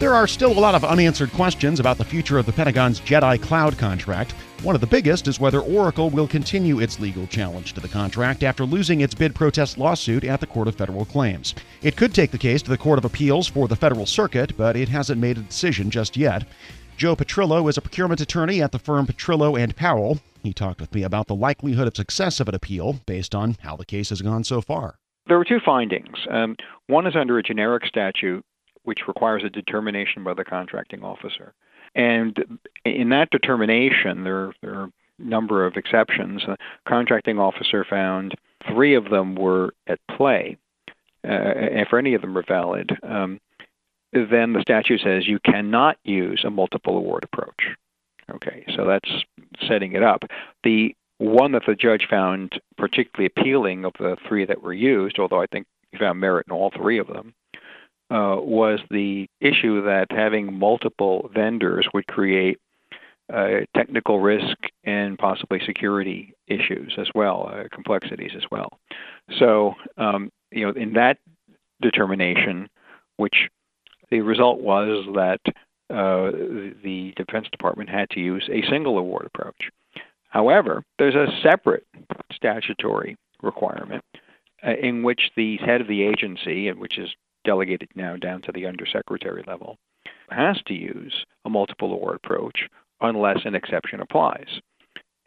There are still a lot of unanswered questions about the future of the Pentagon's Jedi Cloud contract. One of the biggest is whether Oracle will continue its legal challenge to the contract after losing its bid protest lawsuit at the Court of Federal Claims. It could take the case to the Court of Appeals for the Federal Circuit, but it hasn't made a decision just yet. Joe Petrillo is a procurement attorney at the firm Petrillo and Powell. He talked with me about the likelihood of success of an appeal based on how the case has gone so far. There were two findings. Um, one is under a generic statute which requires a determination by the contracting officer. And in that determination, there, there are a number of exceptions. The contracting officer found three of them were at play. Uh, if any of them are valid, um, then the statute says you cannot use a multiple award approach. Okay, so that's setting it up. The one that the judge found particularly appealing of the three that were used, although I think he found merit in all three of them, uh, was the issue that having multiple vendors would create uh, technical risk and possibly security issues as well, uh, complexities as well. So, um, you know, in that determination, which the result was that uh, the Defense Department had to use a single award approach. However, there's a separate statutory requirement uh, in which the head of the agency, which is delegated now down to the undersecretary level, has to use a multiple award approach unless an exception applies.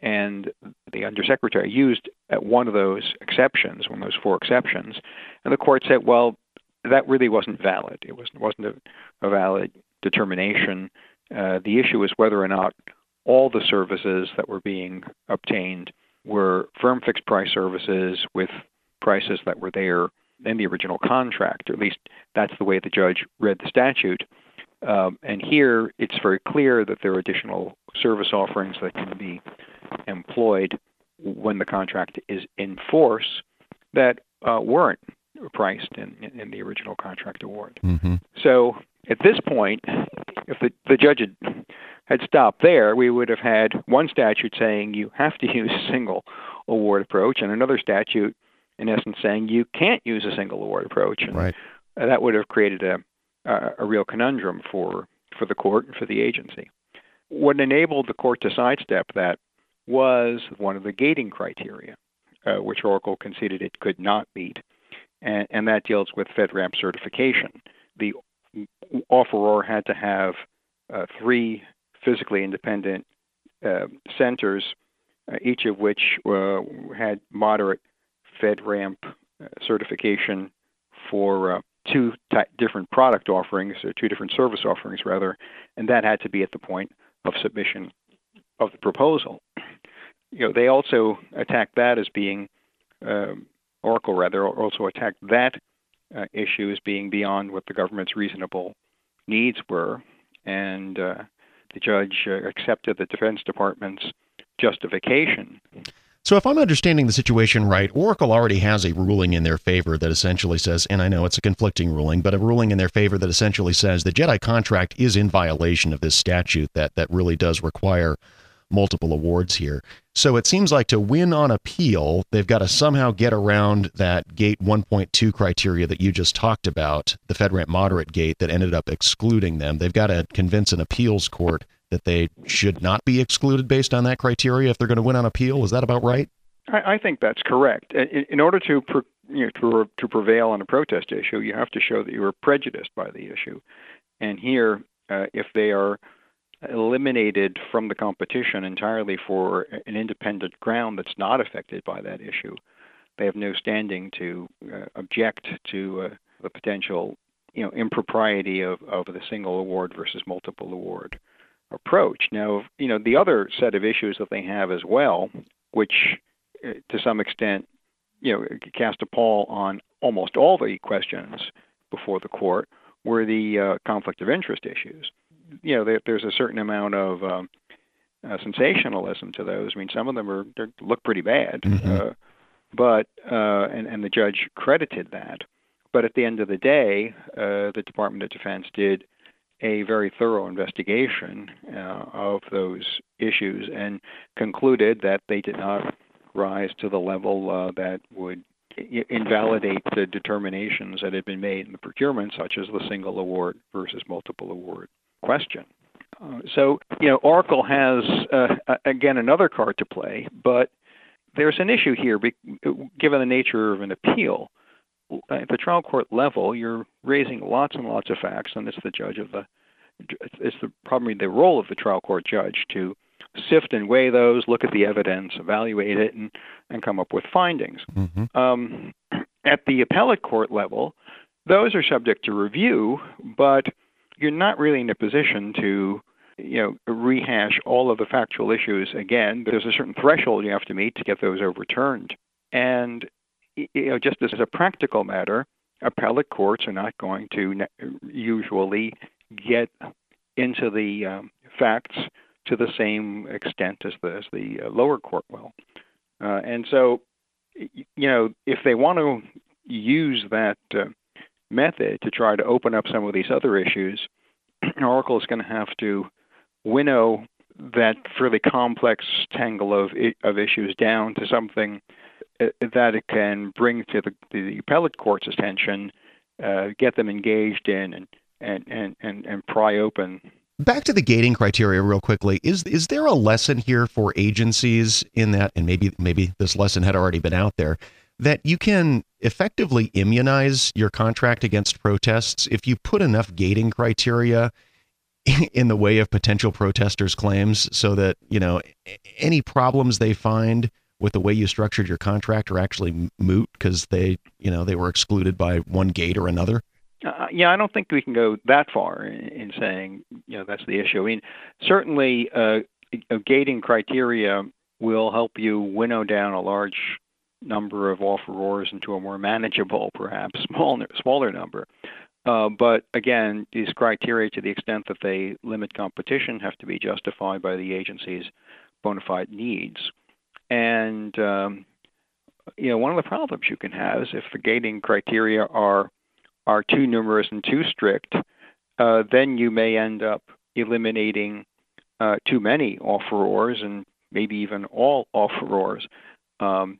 And the undersecretary used one of those exceptions, one of those four exceptions, and the court said, well, that really wasn't valid. It wasn't, wasn't a, a valid determination. Uh, the issue is whether or not all the services that were being obtained were firm fixed price services with prices that were there in the original contract, or at least that's the way the judge read the statute. Um, and here it's very clear that there are additional service offerings that can be employed when the contract is in force that uh, weren't priced in, in the original contract award. Mm-hmm. So at this point, if the, the judge had, had stopped there, we would have had one statute saying you have to use a single award approach and another statute in essence saying you can't use a single award approach. And right. that would have created a, a, a real conundrum for, for the court and for the agency. What enabled the court to sidestep that was one of the gating criteria, uh, which Oracle conceded it could not meet, and, and that deals with FedRAMP certification. The offeror had to have uh, three physically independent uh, centers, uh, each of which uh, had moderate FedRAMP uh, certification for uh, two different product offerings, or two different service offerings rather, and that had to be at the point of submission of the proposal. You know, they also attacked that as being um, Oracle rather also attacked that uh, issue as being beyond what the government's reasonable needs were, and uh, the judge uh, accepted the Defense Department's justification so, if I'm understanding the situation right, Oracle already has a ruling in their favor that essentially says, and I know it's a conflicting ruling, but a ruling in their favor that essentially says the Jedi contract is in violation of this statute that, that really does require multiple awards here. So, it seems like to win on appeal, they've got to somehow get around that gate 1.2 criteria that you just talked about, the FedRAMP moderate gate that ended up excluding them. They've got to convince an appeals court that they should not be excluded based on that criteria if they're going to win on appeal. Is that about right? I, I think that's correct. In, in order to, pre, you know, to to prevail on a protest issue, you have to show that you were prejudiced by the issue. And here, uh, if they are eliminated from the competition entirely for an independent ground that's not affected by that issue, they have no standing to uh, object to uh, the potential, you know, impropriety of, of the single award versus multiple award approach. Now, you know, the other set of issues that they have as well, which uh, to some extent, you know, cast a pall on almost all the questions before the court, were the uh, conflict of interest issues. You know, there, there's a certain amount of um, uh, sensationalism to those. I mean, some of them are look pretty bad, mm-hmm. uh, but uh, and and the judge credited that. But at the end of the day, uh, the Department of Defense did a very thorough investigation uh, of those issues and concluded that they did not rise to the level uh, that would invalidate the determinations that had been made in the procurement, such as the single award versus multiple award question. Uh, so, you know, Oracle has, uh, again, another card to play, but there's an issue here, given the nature of an appeal. At the trial court level, you're raising lots and lots of facts, and it's the judge of the, it's the probably the role of the trial court judge to sift and weigh those, look at the evidence, evaluate it, and, and come up with findings. Mm-hmm. Um, at the appellate court level, those are subject to review, but you're not really in a position to you know rehash all of the factual issues again. There's a certain threshold you have to meet to get those overturned, and you know just as a practical matter, appellate courts are not going to usually get into the um, facts to the same extent as the as the uh, lower court will. Uh, and so, you know, if they want to use that uh, method to try to open up some of these other issues, Oracle is going to have to winnow that fairly complex tangle of of issues down to something that it can bring to the, the appellate court's attention, uh, get them engaged in, and and and and, and pry open Back to the gating criteria real quickly. Is is there a lesson here for agencies in that and maybe maybe this lesson had already been out there that you can effectively immunize your contract against protests if you put enough gating criteria in the way of potential protesters claims so that, you know, any problems they find with the way you structured your contract are actually moot because they, you know, they were excluded by one gate or another? Uh, yeah, I don't think we can go that far in, in saying you know that's the issue. I mean, certainly, uh, gating criteria will help you winnow down a large number of offerors into a more manageable, perhaps smaller smaller number. Uh, but again, these criteria, to the extent that they limit competition, have to be justified by the agency's bona fide needs. And um, you know, one of the problems you can have is if the gating criteria are are too numerous and too strict, uh, then you may end up eliminating uh, too many offerors and maybe even all offerors. Um,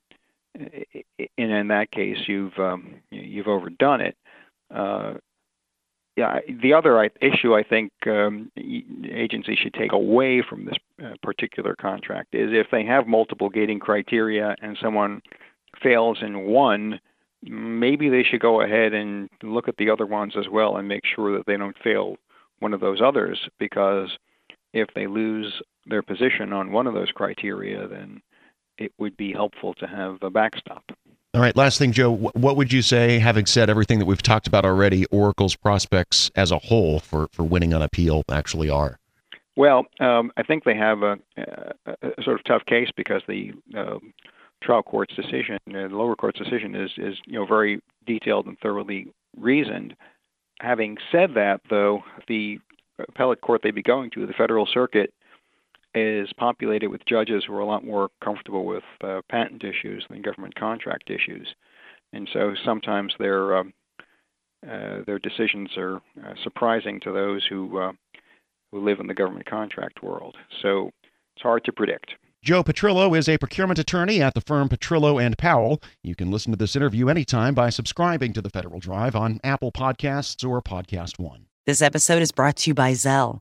and in that case, you've um, you've overdone it. Uh, yeah, the other issue I think um, agencies should take away from this uh, particular contract is if they have multiple gating criteria and someone fails in one, maybe they should go ahead and look at the other ones as well and make sure that they don't fail one of those others because if they lose their position on one of those criteria, then it would be helpful to have a backstop. All right, last thing, Joe. What would you say, having said everything that we've talked about already, Oracle's prospects as a whole for, for winning on appeal actually are? Well, um, I think they have a, a, sort of tough case because the uh, trial court's decision, uh, the lower court's decision, is is you know very detailed and thoroughly reasoned. Having said that, though, the appellate court they'd be going to, the federal circuit, is populated with judges who are a lot more comfortable with uh, patent issues than government contract issues, and so sometimes their um, uh, their decisions are uh, surprising to those who uh, who live in the government contract world. So it's hard to predict. Joe Petrillo is a procurement attorney at the firm Petrillo and Powell. You can listen to this interview anytime by subscribing to the Federal Drive on Apple Podcasts or Podcast One. This episode is brought to you by Zelle.